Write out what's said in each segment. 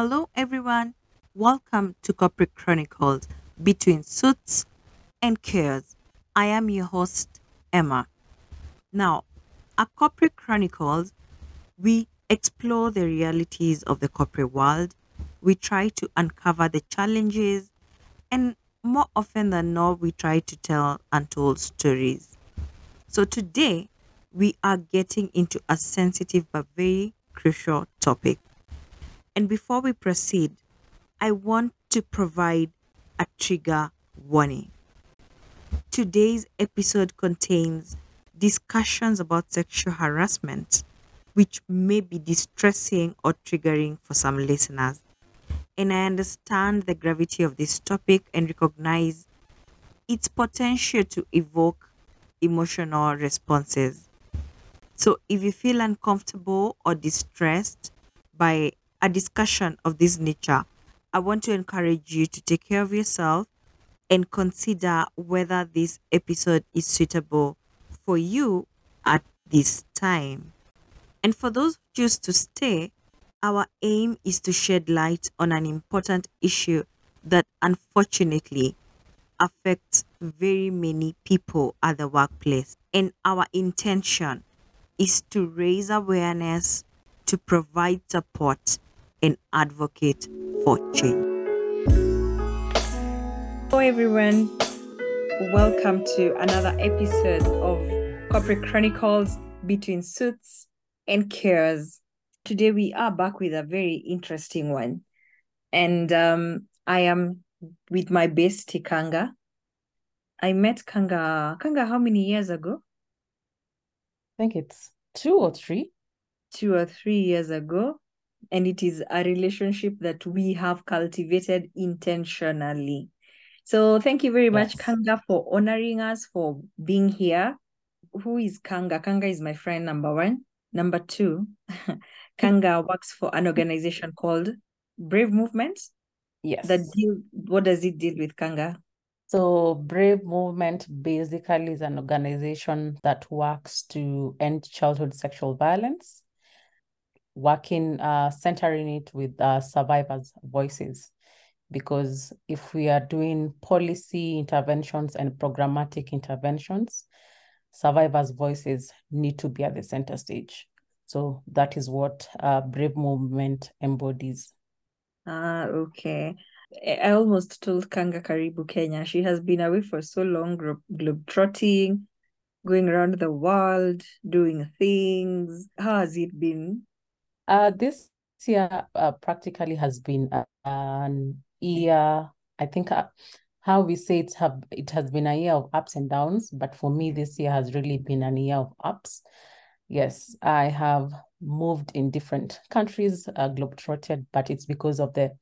Hello, everyone. Welcome to Corporate Chronicles Between Suits and Cares. I am your host, Emma. Now, at Corporate Chronicles, we explore the realities of the corporate world. We try to uncover the challenges, and more often than not, we try to tell untold stories. So, today, we are getting into a sensitive but very crucial topic. And before we proceed, I want to provide a trigger warning. Today's episode contains discussions about sexual harassment, which may be distressing or triggering for some listeners. And I understand the gravity of this topic and recognize its potential to evoke emotional responses. So if you feel uncomfortable or distressed by a discussion of this nature, I want to encourage you to take care of yourself and consider whether this episode is suitable for you at this time. And for those who choose to stay, our aim is to shed light on an important issue that unfortunately affects very many people at the workplace. And our intention is to raise awareness, to provide support, and advocate for change. Hello, everyone. Welcome to another episode of Corporate Chronicles Between Suits and Cares. Today, we are back with a very interesting one. And um, I am with my bestie, Kanga. I met Kanga, Kanga, how many years ago? I think it's two or three. Two or three years ago. And it is a relationship that we have cultivated intentionally. So thank you very much, Kanga, for honoring us, for being here. Who is Kanga? Kanga is my friend, number one. Number two, Kanga works for an organization called Brave Movement. Yes. That deal, what does it deal with, Kanga? So Brave Movement basically is an organization that works to end childhood sexual violence, working, uh, centering it with uh, survivors' voices. Because if we are doing policy interventions and programmatic interventions, survivors' voices need to be at the center stage. So that is what uh, Brave Movement embodies. Ah, okay. I almost told Kanga Karibu Kenya. She has been away for so long, glo- globetrotting, going around the world, doing things. How has it been? Uh, this year uh, practically has been a- an year. I think uh, how we say it have it has been a year of ups and downs, but for me, this year has really been a year of ups. Yes, I have moved in different countries, uh, globetrotted, but it's because of the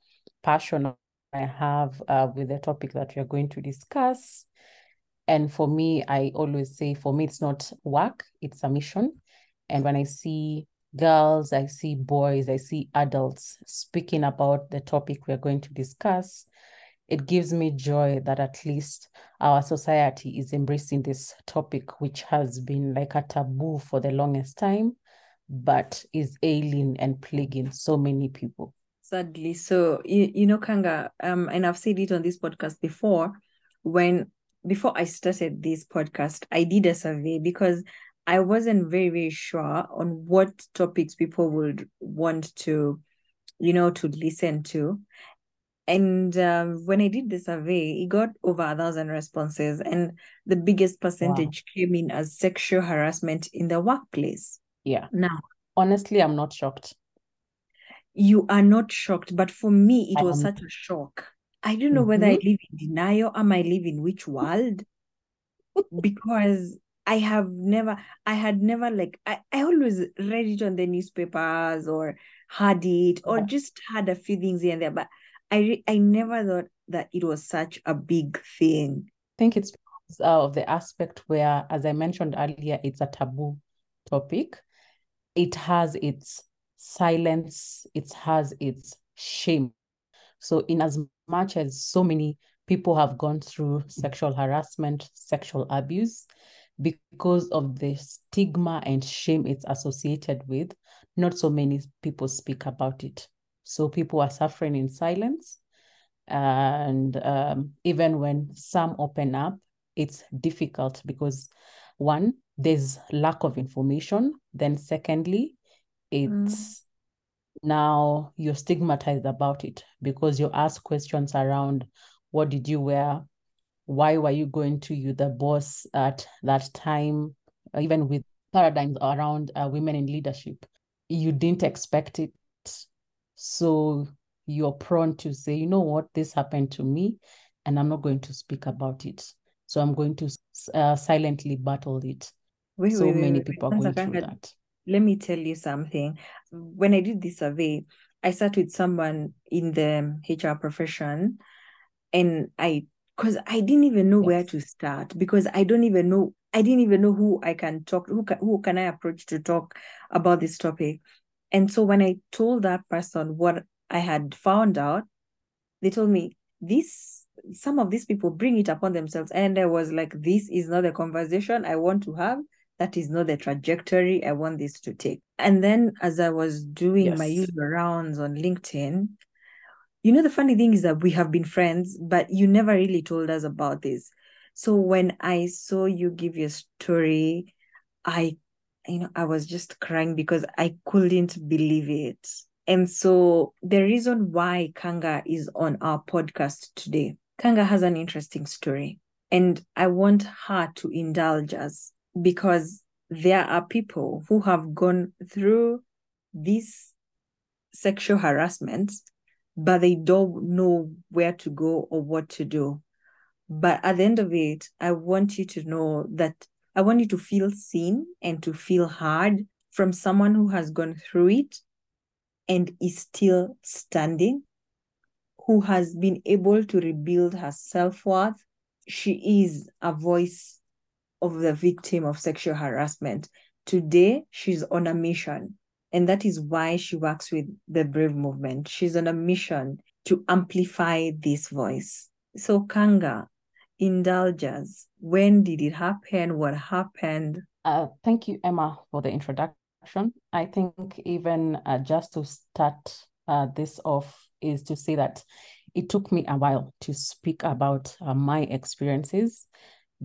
passion I have uh, with the topic that we are going to discuss. And for me, I always say, for me, it's not work, it's a mission. And when I see girls, I see boys, I see adults speaking about the topic we're going to discuss, it gives me joy that at least our society is embracing this topic, which has been like a taboo for the longest time, but is ailing and plaguing so many people. Sadly, so you, you know, Kanga, um, and I've said it on this podcast before. When before I started this podcast, I did a survey because I wasn't very, very sure on what topics people would want to, you know, to listen to. And um, when I did the survey, it got over a thousand responses, and the biggest Wow. percentage came in as sexual harassment in the workplace. Yeah. Now, Honestly, I'm not shocked. you are not shocked, but for me, it I was am. such a shock. I don't know whether I Mhm. live in denial. Or am I live in which world? Because I have never, I had never like, I, I always read it on the newspapers or heard it or just had a few things here and there, but I re- I never thought that it was such a big thing. I think it's because of the aspect where, as I mentioned earlier, it's a taboo topic. It has its silence, it has its shame. So, in as much as so many people have gone through sexual harassment, sexual abuse, because of the stigma and shame it's associated with, not so many people speak about it. So people are suffering in silence. And um, even when some open up, it's difficult because one, there's lack of information. Then, secondly, it's mm. now you're stigmatized about it because you ask questions around what did you wear? Why were you going to you, the boss, at that time? Even with paradigms around uh, women in leadership, you didn't expect it. So you're prone to say, you know what, this happened to me, and I'm not going to speak about it. So I'm going to uh, silently battle it. Wait, so wait, many wait, people are going through that. Let me tell you something. When I did this survey, I sat with someone in the HR profession, and I because I didn't even know yes. where to start because I don't even know I didn't even know who I can talk who can, who can I approach to talk about this topic. And so when I told that person what I had found out, they told me this some of these people bring it upon themselves. And I was like, this is not the conversation I want to have. That is not the trajectory I want this to take. And then as I was doing yes. my usual rounds on LinkedIn, you know, the funny thing is that we have been friends, but you never really told us about this. So when I saw you give your story, I, you know, I was just crying because I couldn't believe it. And so the reason why Kanga is on our podcast today, Kanga has an interesting story. And I want her to indulge us because there are people who have gone through this sexual harassment, but they don't know where to go or what to do. But at the end of it, I want you to know that I want you to feel seen and to feel heard from someone who has gone through it and is still standing, who has been able to rebuild her self worth. She is a voice of the victim of sexual harassment. Today, she's on a mission. And that is why she works with the Brave Movement. She's on a mission to amplify this voice. So, Kanga, indulge us. When did it happen? What happened? Uh, thank you, Emma, for the introduction introduction. I think even uh, just to start uh, this off is to say that it took me a while to speak about uh, my experiences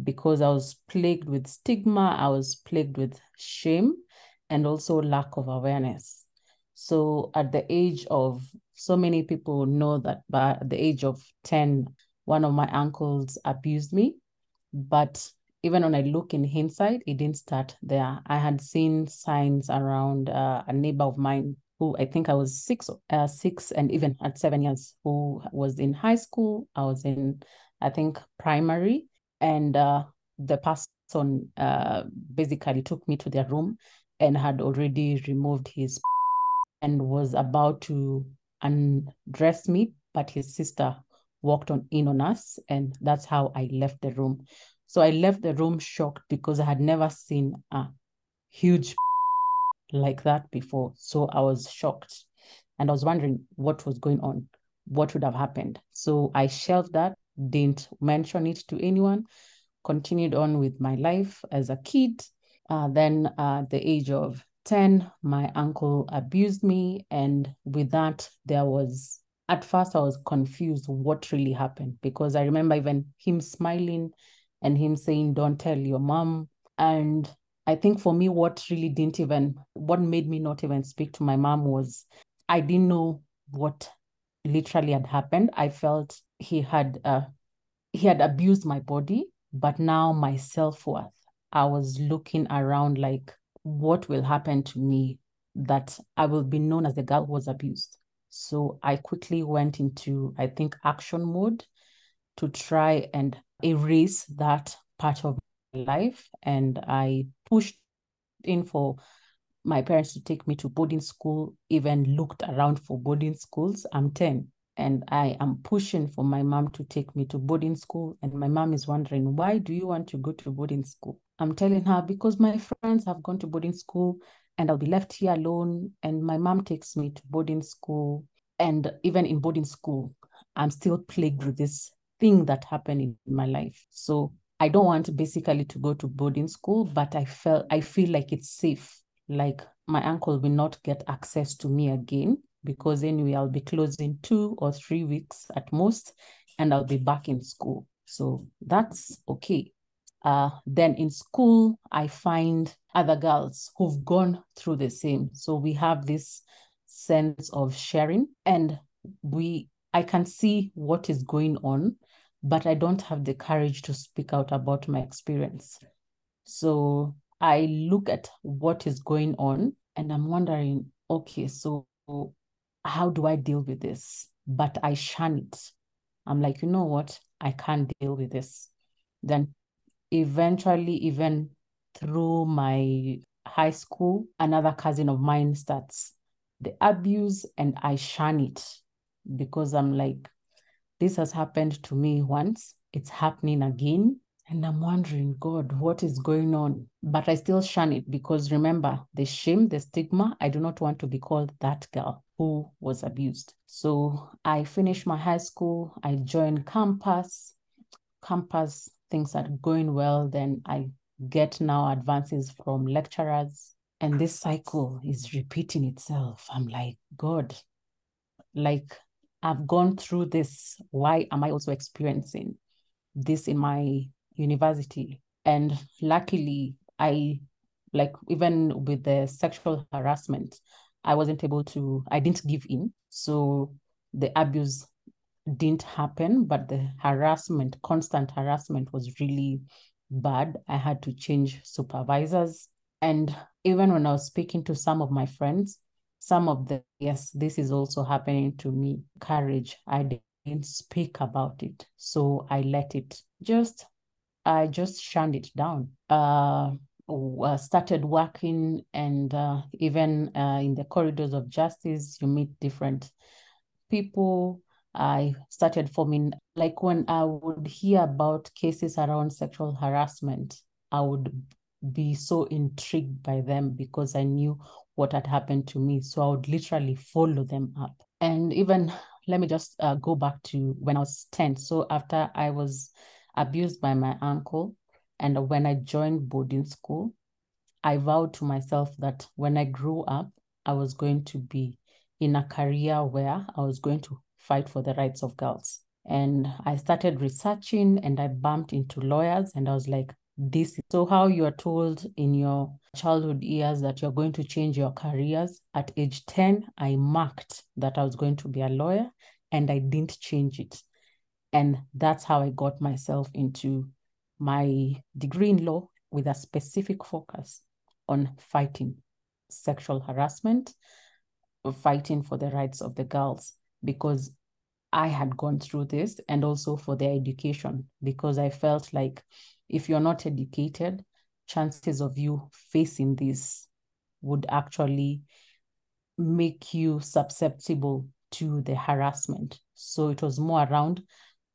because I was plagued with stigma, I was plagued with shame, and also lack of awareness. So at the age of so many people know that by the age of 10, one of my uncles abused me. But even when I look in hindsight, it didn't start there. I had seen signs around uh, a neighbor of mine who I think I was six, uh, six, and even at seven years, who was in high school. I was in, I think, primary, and uh, the person uh, basically took me to their room and had already removed his and was about to undress me, but his sister walked on in on us, and that's how I left the room. So I left the room shocked because I had never seen a huge like that before. So I was shocked and I was wondering what was going on, what would have happened. So I shelved that, didn't mention it to anyone, continued on with my life as a kid. Uh, then at the age of 10, my uncle abused me. And with that, there was, at first, I was confused what really happened because I remember even him smiling and him saying, Don't tell your mom. And I think for me, what really didn't even, what made me not even speak to my mom was I didn't know what literally had happened. I felt he had, uh, he had abused my body, but now my self worth, I was looking around like, what will happen to me that I will be known as the girl who was abused. So I quickly went into, I think, action mode to try and erase that part of my life. And I pushed in for my parents to take me to boarding school, even looked around for boarding schools. I'm 10 and I am pushing for my mom to take me to boarding school. And my mom is wondering, why do you want to go to boarding school? I'm telling her, because my friends have gone to boarding school and I'll be left here alone. And my mom takes me to boarding school. And even in boarding school, I'm still plagued with this thing that happened in my life. So I don't want basically to go to boarding school, but I felt I feel like it's safe. Like my uncle will not get access to me again. because anyway, I'll be closing two or three weeks at most, and I'll be back in school. So that's okay. Uh, then in school, I find other girls who've gone through the same. So we have this sense of sharing, and we I can see what is going on, but I don't have the courage to speak out about my experience. So I look at what is going on and I'm wondering, okay, so how do I deal with this? But I shun it. I'm like, you know what? I can't deal with this. Then eventually, even through my high school, another cousin of mine starts the abuse and I shun it because I'm like, this has happened to me once, it's happening again. And I'm wondering, God, what is going on? But I still shun it because remember the shame, the stigma. I do not want to be called that girl who was abused. So I finished my high school, I joined campus. Campus, things are going well. Then I get now advances from lecturers. And this cycle is repeating itself. I'm like, God, like I've gone through this. Why am I also experiencing this in my university? And luckily, I like even with the sexual harassment, I wasn't able to, I didn't give in. So the abuse didn't happen, but the harassment, constant harassment was really bad. I had to change supervisors. And even when I was speaking to some of my friends, some of the yes this is also happening to me courage i didn't speak about it so i let it just i just shunned it down uh, uh started working and uh, even uh, in the corridors of justice you meet different people i started forming like when i would hear about cases around sexual harassment i would be so intrigued by them because i knew what had happened to me. So I would literally follow them up. And even let me just uh, go back to when I was 10. So after I was abused by my uncle, and when I joined boarding school, I vowed to myself that when I grew up, I was going to be in a career where I was going to fight for the rights of girls. And I started researching and I bumped into lawyers and I was like, this is so how you are told in your childhood years that you're going to change your careers. At age 10 i marked that i was going to be a lawyer and i didn't change it. And that's how i got myself into my degree in law with a specific focus on fighting sexual harassment fighting for the rights of the girls because i had gone through this and also for their education because i felt like if you're not educated, chances of you facing this would actually make you susceptible to the harassment. So it was more around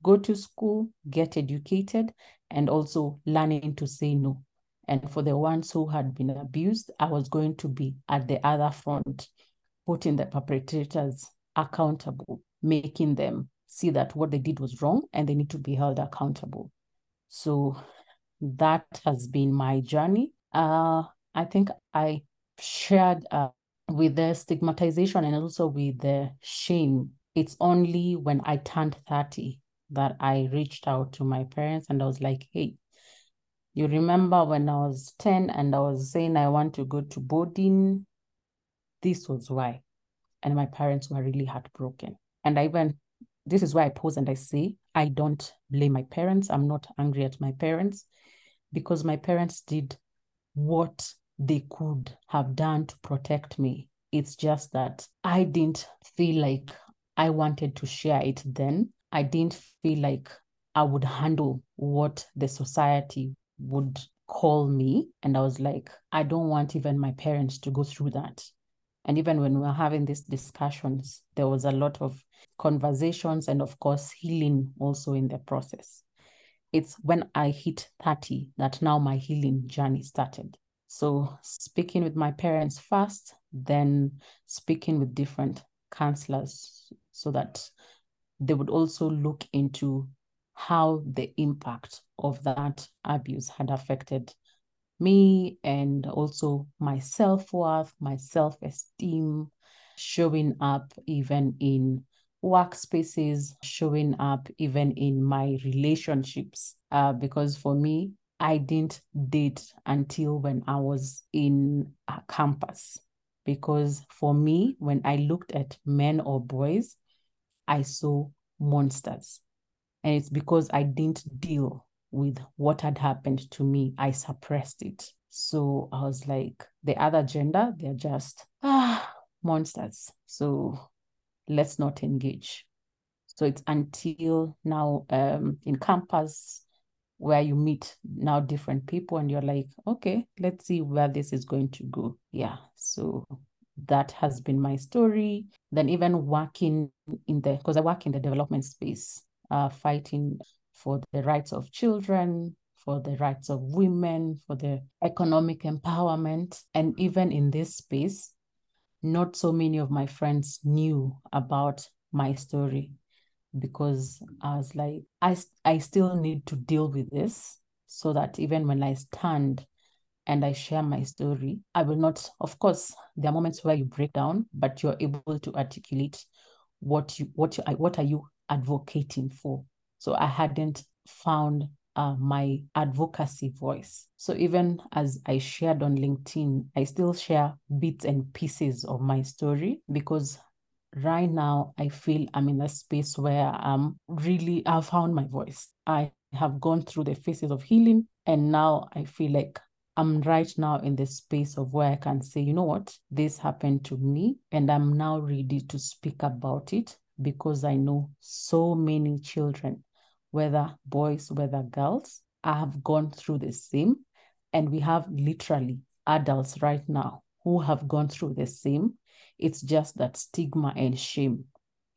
go to school, get educated, and also learning to say no. And for the ones who had been abused, I was going to be at the other front, putting the perpetrators accountable, making them see that what they did was wrong and they need to be held accountable. So that has been my journey. Uh, I think I shared uh, with the stigmatization and also with the shame. It's only when I turned 30 that I reached out to my parents and I was like, hey, you remember when I was 10 and I was saying I want to go to boarding? This was why. And my parents were really heartbroken. And I even, this is why I pause and I say, I don't blame my parents. I'm not angry at my parents because my parents did what they could have done to protect me. It's just that I didn't feel like I wanted to share it then. I didn't feel like I would handle what the society would call me. And I was like, I don't want even my parents to go through that. And even when we were having these discussions, there was a lot of conversations and, of course, healing also in the process it's when I hit 30 that now my healing journey started. So, speaking with my parents first, then speaking with different counselors so that they would also look into how the impact of that abuse had affected me and also my self worth, my self esteem, showing up even in workspaces, showing up even in my relationships. Uh, because for me, I didn't date until when I was in a campus. Because for me, when I looked at men or boys, I saw monsters. And it's because I didn't deal with what had happened to me. I suppressed it. So I was like, the other gender, they're just ah, monsters. So let's not engage. So it's until now um, in campus where you meet now different people and you're like, okay, let's see where this is going to go. Yeah. So that has been my story. Then even working in the because I work in the development space, uh, fighting for the rights of children, for the rights of women, for the economic empowerment. And even in this space, not so many of my friends knew about my story because I was like, I, I still need to deal with this so that even when I stand and I share my story, I will not, of course, there are moments where you break down, but you're able to articulate what you what you what are you advocating for. So I hadn't found uh, my advocacy voice. So even as I shared on LinkedIn, I still share bits and pieces of my story because right now I feel I'm in a space where I'm really, I've found my voice. I have gone through the phases of healing and now I feel like I'm right now in the space of where I can say, you know what, this happened to me, and I'm now ready to speak about it because I know so many children whether boys, whether girls, have gone through the same. And we have literally adults right now who have gone through the same. It's just that stigma and shame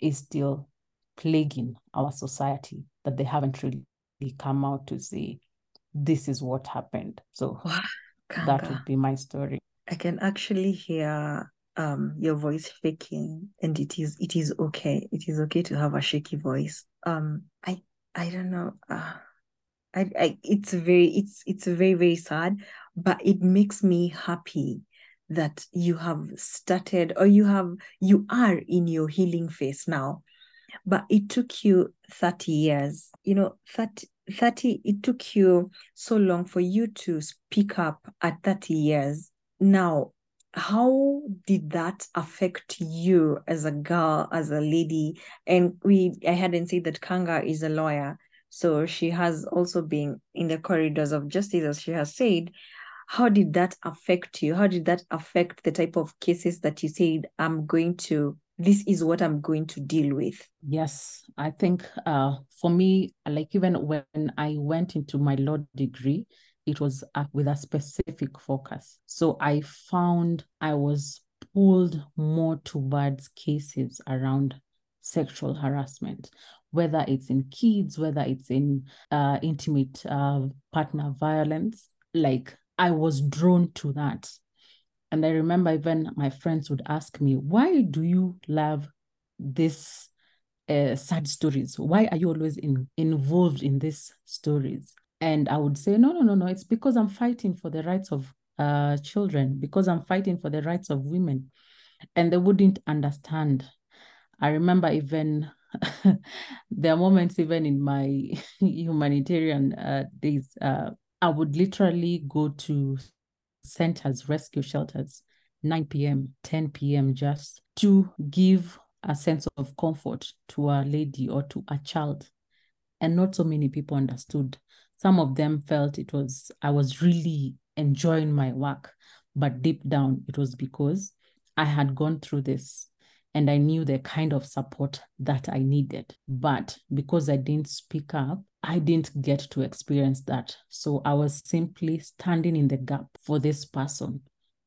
is still plaguing our society that they haven't really come out to say, this is what happened. So that would be my story. I can actually hear um your voice shaking and it is it is okay. It is okay to have a shaky voice. Um I I don't know. Uh, I, I it's very it's it's very very sad, but it makes me happy that you have started or you have you are in your healing phase now. But it took you 30 years. You know, 30, 30 it took you so long for you to speak up at 30 years. Now, how did that affect you as a girl, as a lady? And we, I hadn't said that Kanga is a lawyer, so she has also been in the corridors of justice, as she has said. How did that affect you? How did that affect the type of cases that you said, I'm going to, this is what I'm going to deal with? Yes, I think uh, for me, like even when I went into my law degree, it was uh, with a specific focus. So I found I was pulled more towards cases around sexual harassment, whether it's in kids, whether it's in uh, intimate uh, partner violence. Like I was drawn to that. And I remember even my friends would ask me, why do you love this uh, sad stories? Why are you always in, involved in these stories? And I would say, no, no, no, no. It's because I'm fighting for the rights of uh, children, because I'm fighting for the rights of women. And they wouldn't understand. I remember even there are moments, even in my humanitarian uh, days, uh, I would literally go to centers, rescue shelters, 9 p.m., 10 p.m., just to give a sense of comfort to a lady or to a child. And not so many people understood some of them felt it was, I was really enjoying my work. But deep down, it was because I had gone through this and I knew the kind of support that I needed. But because I didn't speak up, I didn't get to experience that. So I was simply standing in the gap for this person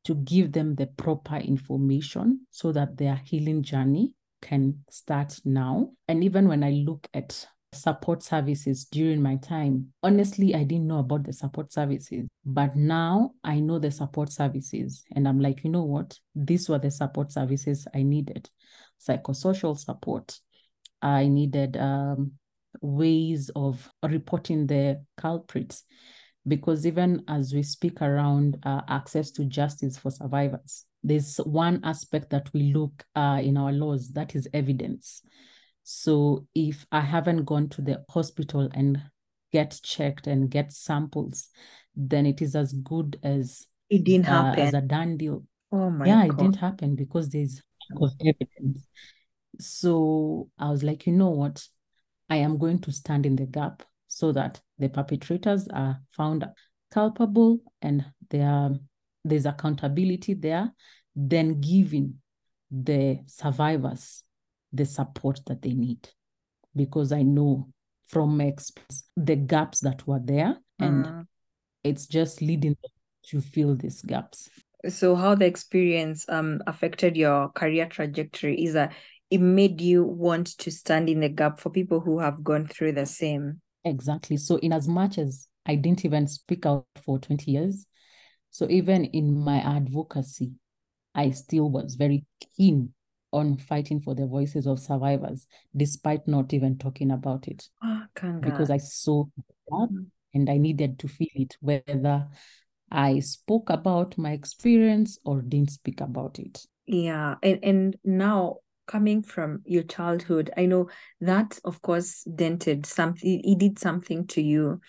to give them the proper information so that their healing journey can start now. And even when I look at support services during my time. Honestly, I didn't know about the support services, but now I know the support services. And I'm like, you know what? These were the support services I needed psychosocial support. I needed um, ways of reporting the culprits. because even as we speak around uh, access to justice for survivors, there's one aspect that we look uh, in our laws that is evidence. So if I haven't gone to the hospital and get checked and get samples, then it is as good as it didn't uh, happen. as a done deal. oh my Yeah, God. it didn't happen because there's lack of evidence. So I was like, you know what? I am going to stand in the gap so that the perpetrators are found culpable and there there's accountability there, then giving the survivors the support that they need. Because I know from my experience the gaps that were there, and Mm. it's just leading them to fill these gaps. So how the experience um affected your career trajectory is that it made you want to stand in the gap for people who have gone through the same. Exactly. So, in as much as I didn't even speak out for 20 years, so even in my advocacy, I still was very keen on fighting for the voices of survivors, despite not even talking about it, Oh, because I saw that Mm. and I needed to feel it, whether I spoke about my experience or didn't speak about it. Yeah, and and now coming from your childhood, I know that of course dented something, it did something to you.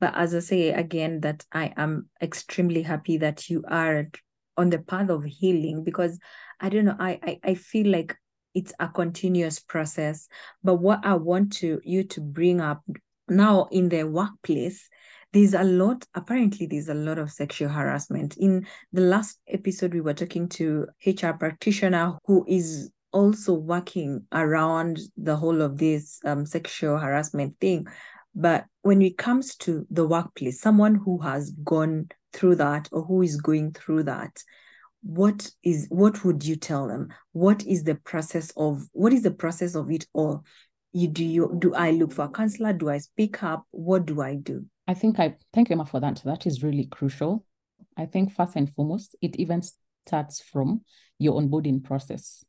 But as I say again, that I am extremely happy that you are on the path of healing because I don't know, I I, I feel like it's a continuous process. But what I want to you to bring up now in the workplace, there's a lot, apparently there's a lot of sexual harassment. In the last episode, we were talking to HR practitioner who is also working around the whole of this um, sexual harassment thing. But when it comes to the workplace, someone who has gone through that or who is going through that, what is what would you tell them? What is the process of what is the process of it all? You do you do I look for a counselor? Do I speak up? What do I do? I think I thank you, Emma, for that. That is really crucial. I think first and foremost, it even starts from your onboarding process.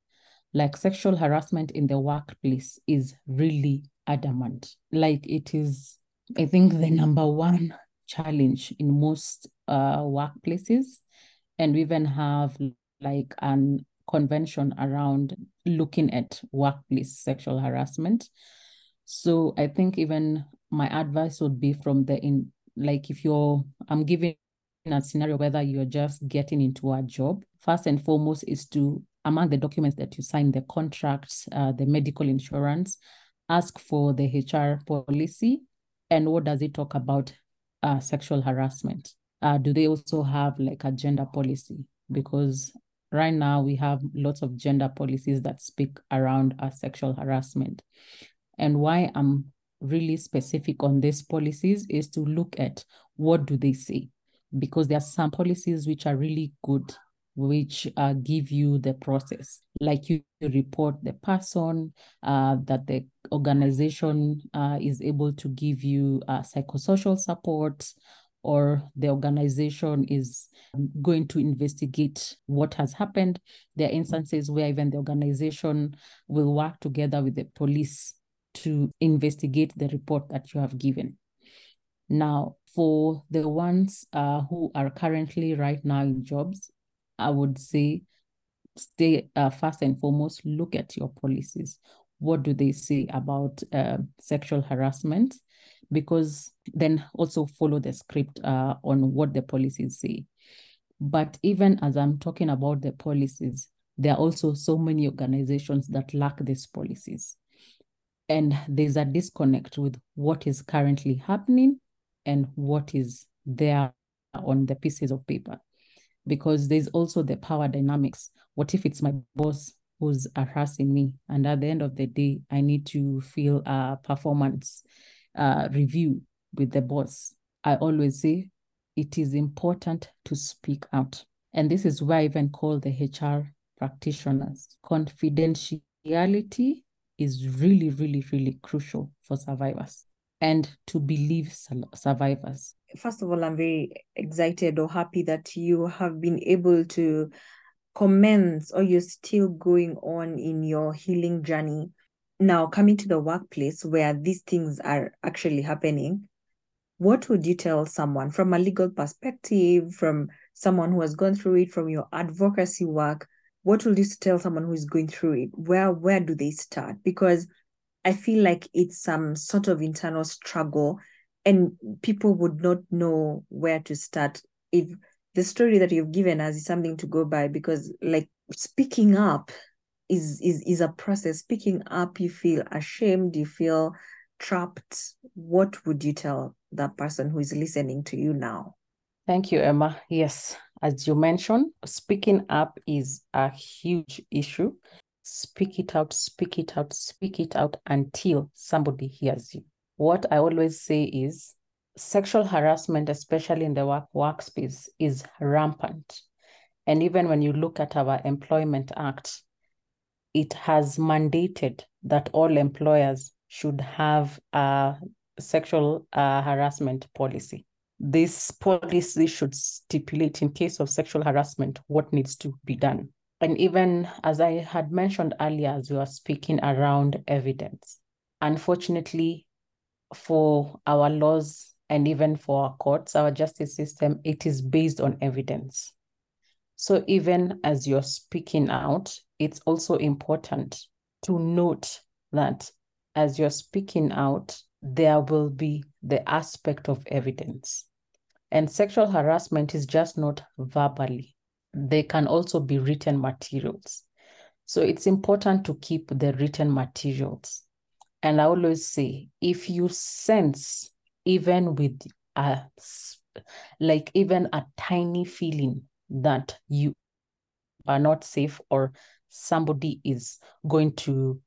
Like sexual harassment in the workplace is really adamant. Like it is, I think, the number one challenge in most uh, workplaces. And we even have like an convention around looking at workplace sexual harassment. So I think even my advice would be from the in like if you're I'm giving a scenario whether you're just getting into a job, first and foremost is to among the documents that you sign, the contracts, uh, the medical insurance, ask for the HR policy and what does it talk about uh, sexual harassment. Uh, do they also have like a gender policy? Because right now we have lots of gender policies that speak around uh, sexual harassment. And why I'm really specific on these policies is to look at what do they say because there are some policies which are really good which uh, give you the process like you report the person uh, that the organization uh, is able to give you uh, psychosocial support or the organization is going to investigate what has happened there are instances where even the organization will work together with the police to investigate the report that you have given. Now, for the ones uh, who are currently right now in jobs, I would say stay uh, first and foremost, look at your policies. What do they say about uh, sexual harassment? Because then also follow the script uh, on what the policies say. But even as I'm talking about the policies, there are also so many organizations that lack these policies. And there's a disconnect with what is currently happening and what is there on the pieces of paper. Because there's also the power dynamics. What if it's my boss who's harassing me? And at the end of the day i need to feel a performance uh, review with the boss i always say it is important to speak out and this is why i even call the hr practitioners confidentiality is really, really, really crucial for survivors and to believe survivors. First of all, I'm very excited or happy that you have been able to commence or you're still going on in your healing journey. Now, coming to the workplace where these things are actually happening, what would you tell someone from a legal perspective, from someone who has gone through it, from your advocacy work? What would you tell someone who is going through it? Where where do they start? Because I feel like it's some sort of internal struggle, and people would not know where to start if the story that you've given us is something to go by. Because like speaking up is is is a process. Speaking up, you feel ashamed, you feel trapped. What would you tell that person who is listening to you now? Thank you, Emma. Yes, as you mentioned, speaking up is a huge issue. Speak it out, speak it out, speak it out until somebody hears you. What I always say is sexual harassment, especially in the work workspace, is rampant. And even when you look at our Employment Act, it has mandated that all employers should have a sexual uh, harassment policy. This policy should stipulate, in case of sexual harassment, what needs to be done. And even as I had mentioned earlier, as we were speaking around evidence, unfortunately, for our laws and even for our courts, our justice system, it is based on evidence. So even as you're speaking out, it's also important to note that as you're speaking out, there will be the aspect of evidence. And sexual harassment is just not verbally, they can also be written materials. So it's important to keep the written materials. And I always say, if you sense, even with a like even a tiny feeling that you are not safe or somebody is going to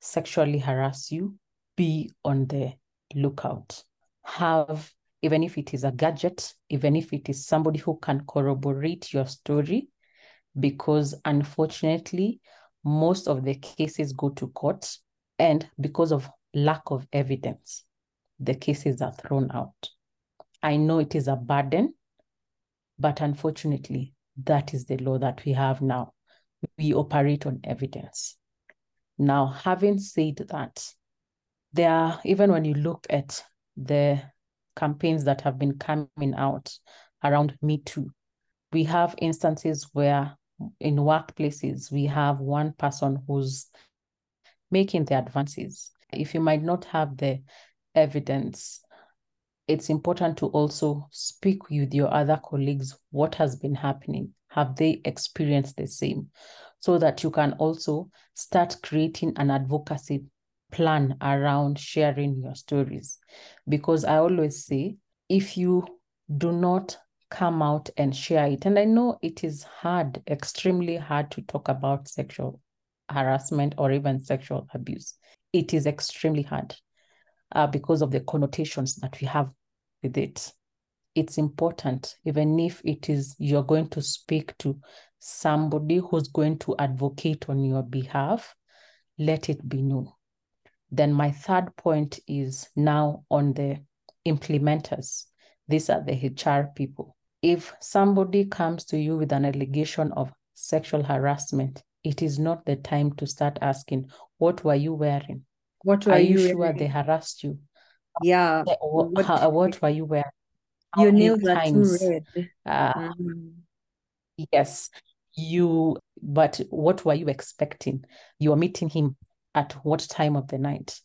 sexually harass you, be on the lookout. Have, even if it is a gadget, even if it is somebody who can corroborate your story, because unfortunately, most of the cases go to court, and because of lack of evidence, the cases are thrown out. I know it is a burden, but unfortunately, that is the law that we have now. We operate on evidence. Now, having said that, there are, even when you look at the campaigns that have been coming out around Me Too, we have instances where in workplaces, we have one person who's making the advances. If you might not have the evidence, it's important to also speak with your other colleagues what has been happening. Have they experienced the same? So that you can also start creating an advocacy plan around sharing your stories. Because I always say, if you do not come out and share it, and I know it is hard, extremely hard to talk about sexual harassment or even sexual abuse. It is extremely hard uh, because of the connotations that we have with it. It's important, even if it is you're going to speak to somebody who's going to advocate on your behalf, let it be known. Then my third point is now on the implementers. These are the HR people. If somebody comes to you with an allegation of sexual harassment, it is not the time to start asking, What were you wearing? What were Are you you sure wearing? they harassed you? Yeah. What how- what were you wearing? Your nails are too times? red. Uh, Mhm. Yes, you, but what were you expecting? You are meeting him at what time of the night?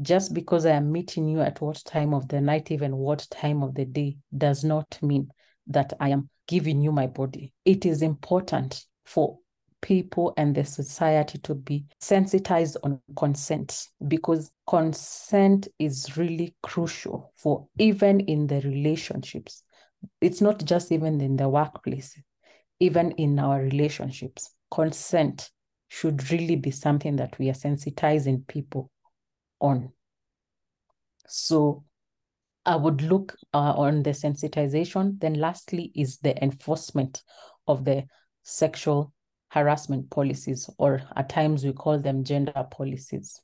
Just because I am meeting you at what time of the night, even what time of the day, does not mean that I am giving you my body. It is important for people and the society to be sensitized on consent because consent is really crucial for even in the relationships. It's not just even in the workplace, even in our relationships. Consent should really be something that we are sensitizing people on. So I would look uh, on the sensitization. Then, lastly, is the enforcement of the sexual harassment policies, or at times we call them gender policies.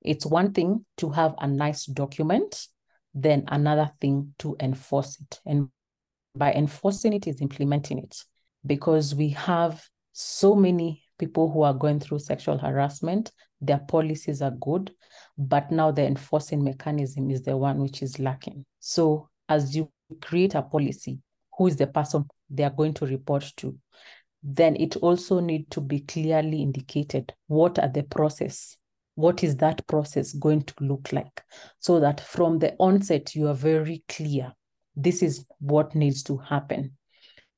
It's one thing to have a nice document, then another thing to enforce it. And by enforcing it is implementing it because we have so many people who are going through sexual harassment. Their policies are good, but now the enforcing mechanism is the one which is lacking. So as you create a policy, who is the person they are going to report to? Then it also need to be clearly indicated what are the process what is that process going to look like? So that from the onset you are very clear this is what needs to happen.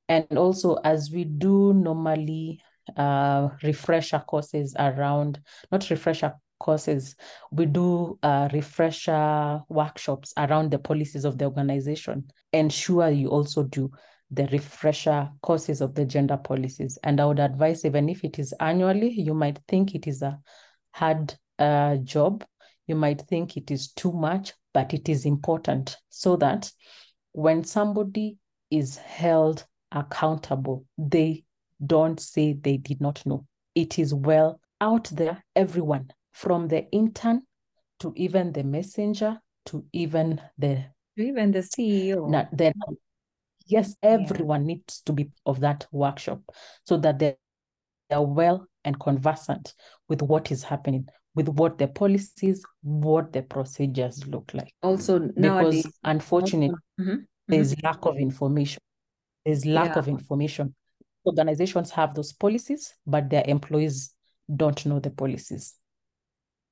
And also as we do normally uh, refresher courses around not refresher courses we do uh, refresher workshops around the policies of the organization ensure you also do the refresher courses of the gender policies. And i would advise even if it is annually you might think it is a hard uh, job. You might think it is too much but it is important so that when somebody is held accountable they don't say they did not know. It is well out there everyone from the intern to even the messenger to even the even the ceo na- then yes everyone needs to be of that workshop so that they are well and conversant with what is happening with what the policies what the procedures look like. Also because nowadays unfortunately Mhm, there's lack of information. There's lack Yeah. of information. Organizations have those policies but their employees don't know the policies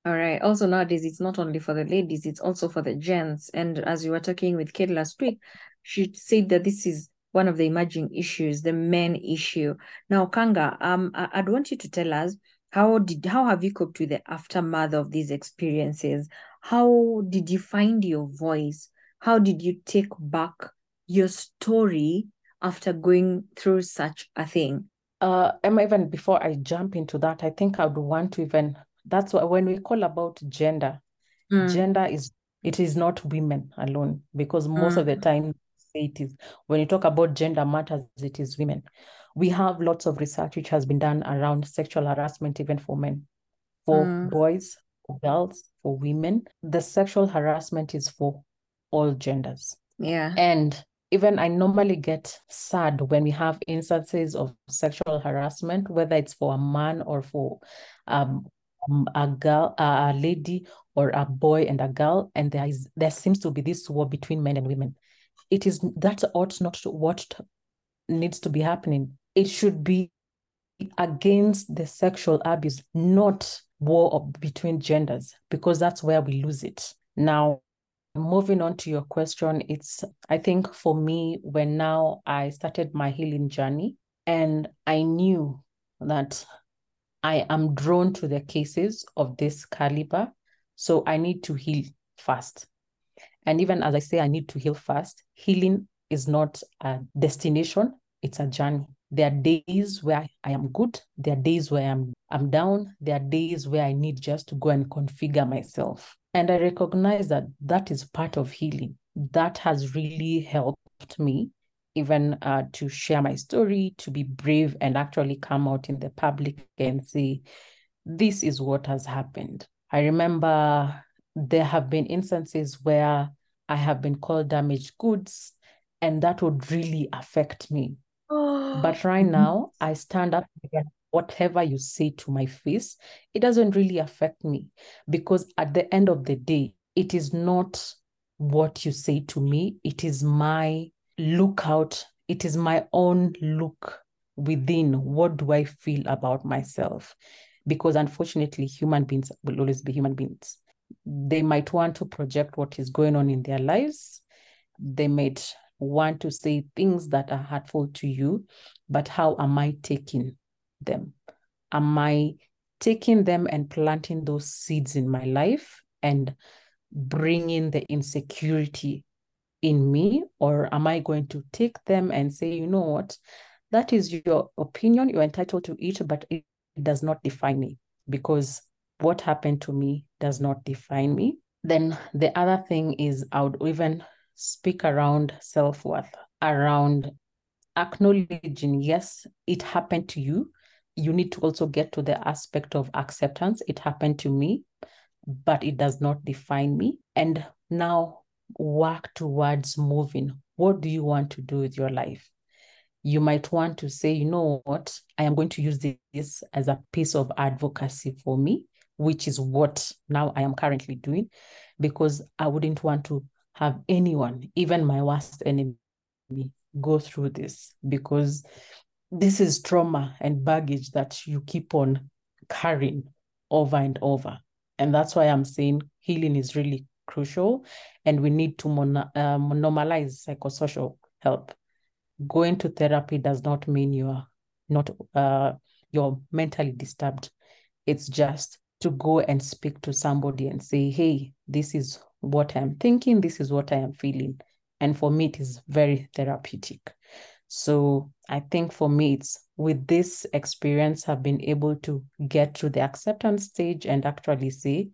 All right. Also nowadays, it's not only for the ladies, it's also for the gents. And as you were talking with Kate last week, she said that this is one of the emerging issues, the men issue. Now, Kanga, um, I'd want you to tell us how did how have you coped with the aftermath of these experiences? How did you find your voice? How did you take back your story after going through such a thing? uh Emma, even before I jump into that, I think I would want to even that's why when we call about gender, Mm, gender is it is not women alone because most of the time it is when you talk about gender matters it is women. We have lots of research which has been done around sexual harassment even for men. For Mm. boys for girls for women the sexual harassment is for all genders. Yeah. and even I normally get sad when we have instances of sexual harassment, whether it's for a man or for um, Um, a girl, a a lady, or a boy and a girl, and there is there seems to be this war between men and women. It is that ought not to what needs to be happening. It should be against the sexual abuse, not war between genders, because that's where we lose it. Now, moving on to your question, it's I think for me when now I started my healing journey and I knew that I am drawn to the cases of this caliber, so I need to heal fast. And even as I say, I need to heal fast, healing is not a destination, it's a journey. There are days where I am good, there are days where I'm I'm down, there are days where I need just to go and configure myself. And I recognize that that is part of healing. That has really helped me even uh, to share my story, to be brave and actually come out in the public and say, this is what has happened. I remember there have been instances where I have been called damaged goods, and that would really affect me. But right now, I stand up again. Whatever you say to my face, it doesn't really affect me because at the end of the day, it is not what you say to me, it is my lookout, it is my own look within. What do I feel about myself? Because unfortunately, human beings will always be human beings. They might want to project what is going on in their lives. They might want to say things that are hurtful to you, but how am I taking them? Am I taking them and planting those seeds in my life and bringing the insecurity in me? Or am I going to take them and say, you know what, that is your opinion, you're entitled to it, but it does not define me because what happened to me does not define me. Then the other thing is, I would even speak around self worth, around acknowledging, yes, it happened to you. You need to also get to the aspect of acceptance. It happened to me, but it does not define me. And now work towards moving. What do you want to do with your life? You might want to say, you know what, I am going to use this as a piece of advocacy for me, which is what now I am currently doing, because I wouldn't want to have anyone, even my worst enemy, go through this because this is trauma and baggage that you keep on carrying over and over. And that's why I'm saying healing is really crucial and we need to mon- um, normalize psychosocial help. Going to therapy does not mean you are not uh, you're mentally disturbed. It's just to go and speak to somebody and say, hey, this is what I'm thinking, this is what I am feeling. And for me, it is very therapeutic. So I think for me, it's with this experience, I've been able to get to the acceptance stage and actually say,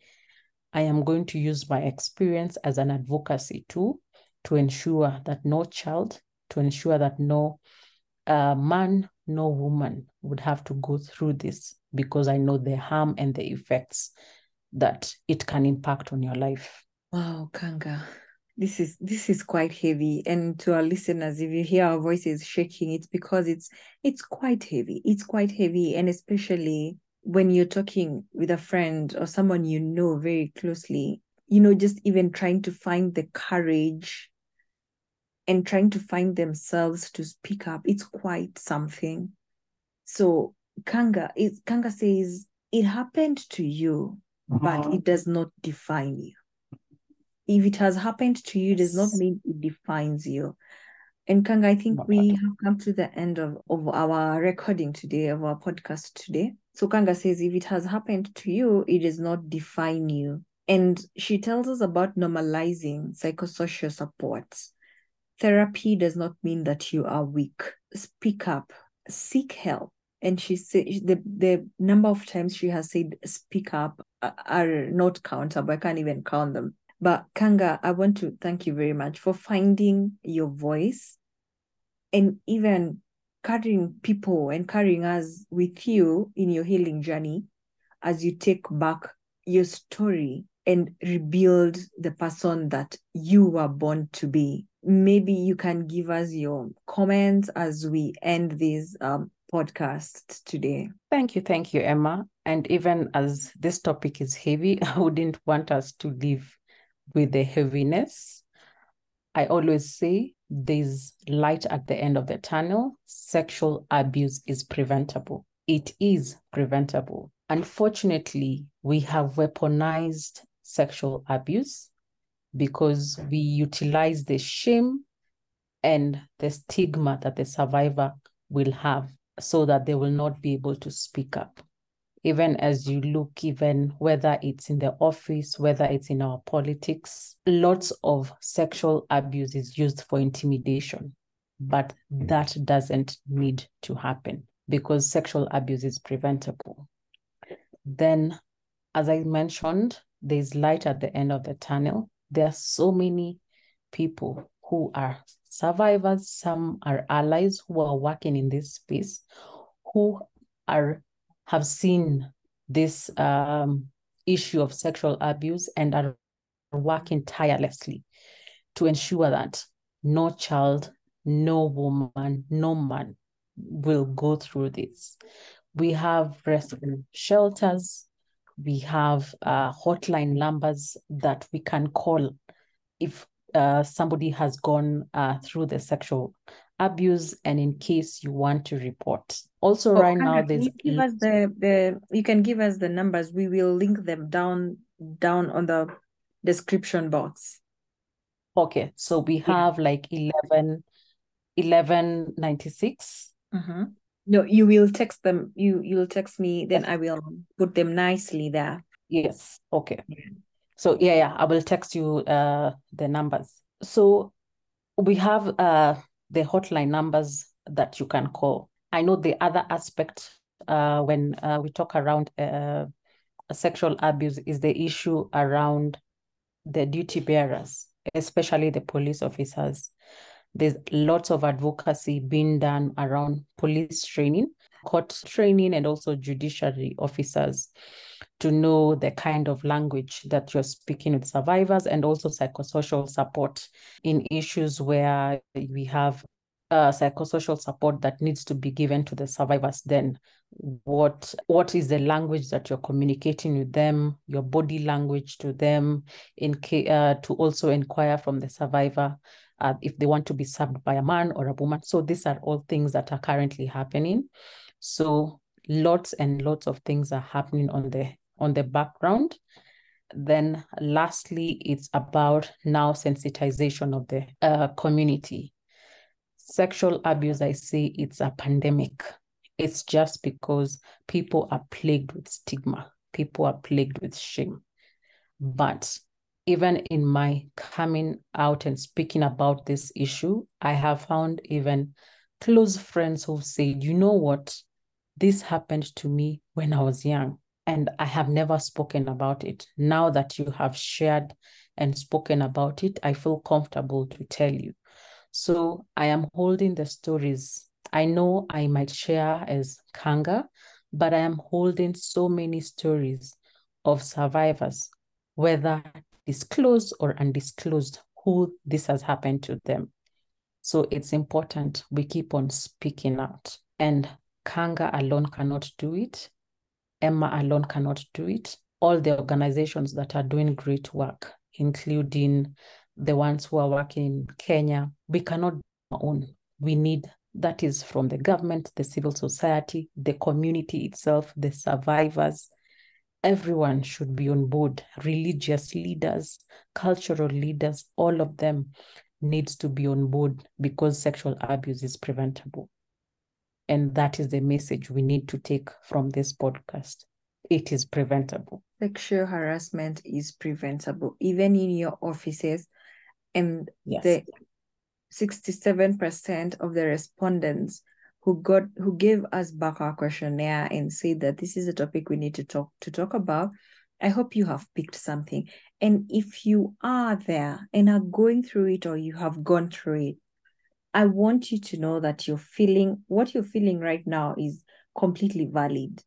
I am going to use my experience as an advocacy tool to ensure that no child, to ensure that no uh, man, no woman would have to go through this because I know the harm and the effects that it can impact on your life. Wow, Kanga. This is this is quite heavy. And to our listeners, if you hear our voices shaking, it's because it's it's quite heavy. It's quite heavy. And especially when you're talking with a friend or someone you know very closely, you know, just even trying to find the courage and trying to find themselves to speak up, it's quite something. So Kanga is Kanga says it happened to you, but uh-huh. it does not define you. If it has happened to you, does not mean it defines you. And Kanga, I think Not we at have come to the end of, of our recording today, of our podcast today. So Kanga says, if it has happened to you, it does not define you. And she tells us about normalizing psychosocial support. Therapy does not mean that you are weak. Speak up, seek help. And she said the the number of times she has said speak up are- are not countable. I can't even count them. But Kanga, I want to thank you very much for finding your voice and even carrying people and carrying us with you in your healing journey as you take back your story and rebuild the person that you were born to be. Maybe you can give us your comments as we end this um, podcast today. Thank you, thank you, Emma. And even as this topic is heavy, I wouldn't want us to live with the heaviness. I always say there's light at the end of the tunnel. Sexual abuse is preventable. It is preventable. Unfortunately, we have weaponized sexual abuse because we utilize the shame and the stigma that the survivor will have so that they will not be able to speak up even as you look even whether it's in the office whether it's in our politics lots of sexual abuse is used for intimidation but hmm. that doesn't need to happen because sexual abuse is preventable. Then as i mentioned there's light at the end of the tunnel. There are so many people who are survivors some are allies who are working in this space who are have seen this um, issue of sexual abuse and are working tirelessly to ensure that no child, no woman, no man will go through this. We have rescue shelters, we have uh, hotline numbers that we can call if uh, somebody has gone uh, through the sexual abuse and in case you want to report. Also, Oh, right now, there's you give us the, the you can give us the numbers. We will link them down down on the description box. okay, so we Yeah. have like 11, 1196. Mm-hmm. No, you will text them. You you'll text me, then I will put them nicely there. Yes, okay. Yeah. So yeah, yeah, I will text you uh the numbers. So we have uh the hotline numbers that you can call. I know the other aspect uh when uh, we talk around uh sexual abuse is the issue around the duty bearers, especially the police officers. There's lots of advocacy being done around police training, court training, and also judiciary officers to know the kind of language that you're speaking with survivors and also psychosocial support in issues where we have uh, psychosocial support that needs to be given to the survivors. Then what what is the language that you're communicating with them your body language to them in uh, to also inquire from the survivor uh, if they want to be served by a man or a woman. So these are all things that are currently happening so lots and lots of things are happening on the on the background then lastly it's about now sensitization of the uh, community sexual abuse, I say it's a pandemic. It's just because people are plagued with stigma, people are plagued with shame. But even in my coming out and speaking about this issue, I have found even close friends who've said, you know what, this happened to me when I was young and I have never spoken about it. Now that you have shared and spoken about it, I feel comfortable to tell you. So I am holding the stories. I know I might share as Kanga, but I am holding so many stories of survivors, whether disclosed or undisclosed, who this has happened to them. So it's important we keep on speaking out. And Kanga alone cannot do it. Emma alone cannot do it. All the organizations that are doing great work, including the ones who are working in Kenya, we cannot do our own. We need that is from the government, the civil society, the community itself, the survivors. Everyone should be on board. Religious leaders, cultural leaders, all of them needs to be on board because sexual abuse is preventable. And that is the message we need to take from this podcast. It is preventable. Sexual harassment is preventable, even in your offices and yes. the 67% of the respondents who got who gave us back our questionnaire and said that this is a topic we need to talk to talk about i hope you have picked something and if you are there and are going through it or you have gone through it i want you to know that you're feeling what you're feeling right now is completely valid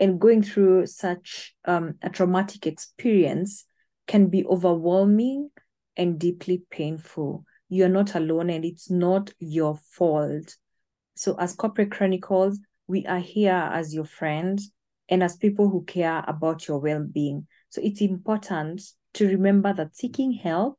and going through such um, a traumatic experience can be overwhelming and deeply painful. You're not alone and it's not your fault. So, as Corporate Chronicles, we are here as your friends and as people who care about your well being. So, it's important to remember that seeking help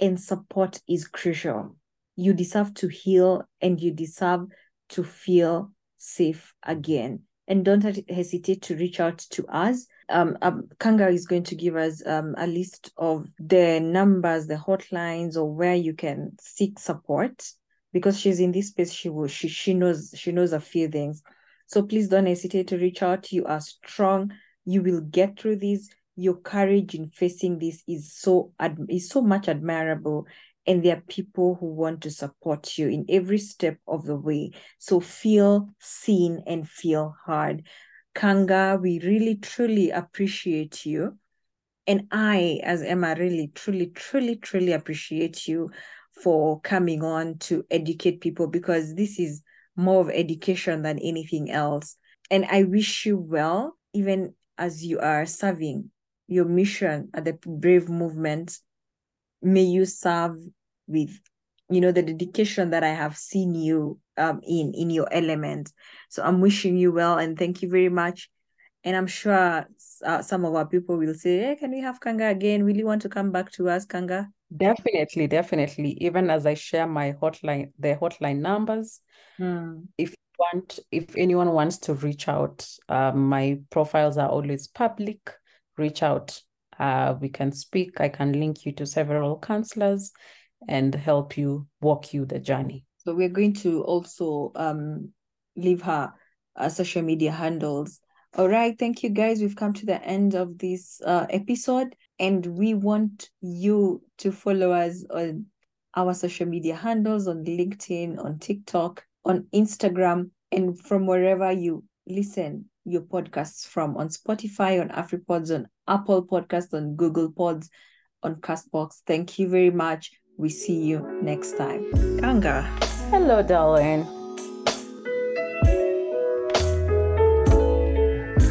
and support is crucial. You deserve to heal and you deserve to feel safe again and don't hesitate to reach out to us. Um, um, Kanga is going to give us um, a list of the numbers, the hotlines, or where you can seek support because she's in this space. She will, she she knows she knows a few things. So please don't hesitate to reach out. You are strong. You will get through this. Your courage in facing this is so is so much admirable, and there are people who want to support you in every step of the way. So feel seen and feel heard. Kanga, we really truly appreciate you. And I, as Emma, really truly, truly, truly appreciate you for coming on to educate people because this is more of education than anything else. And I wish you well, even as you are serving your mission at the Brave Movement may you serve with you know the dedication that i have seen you um in in your element so i'm wishing you well and thank you very much. And i'm sure uh, some of our people will say hey can we have kanga again? Will you want to come back to us kanga? Definitely definitely. Even as i share my hotline the hotline numbers hmm. if you want if anyone wants to reach out um, my profiles are always public. Reach out uh, we can speak. I can link you to several counselors and help you walk you the journey. So we're going to also um, leave her uh, social media handles. All right, thank you guys. We've come to the end of this uh, episode, and we want you to follow us on our social media handles on LinkedIn, on TikTok, on Instagram, and from wherever you listen your podcasts from on Spotify, on AfriPods, on Apple Podcasts, on Google Pods, on Castbox. Thank you very much. We see you next time. Kanga. Hello, darling.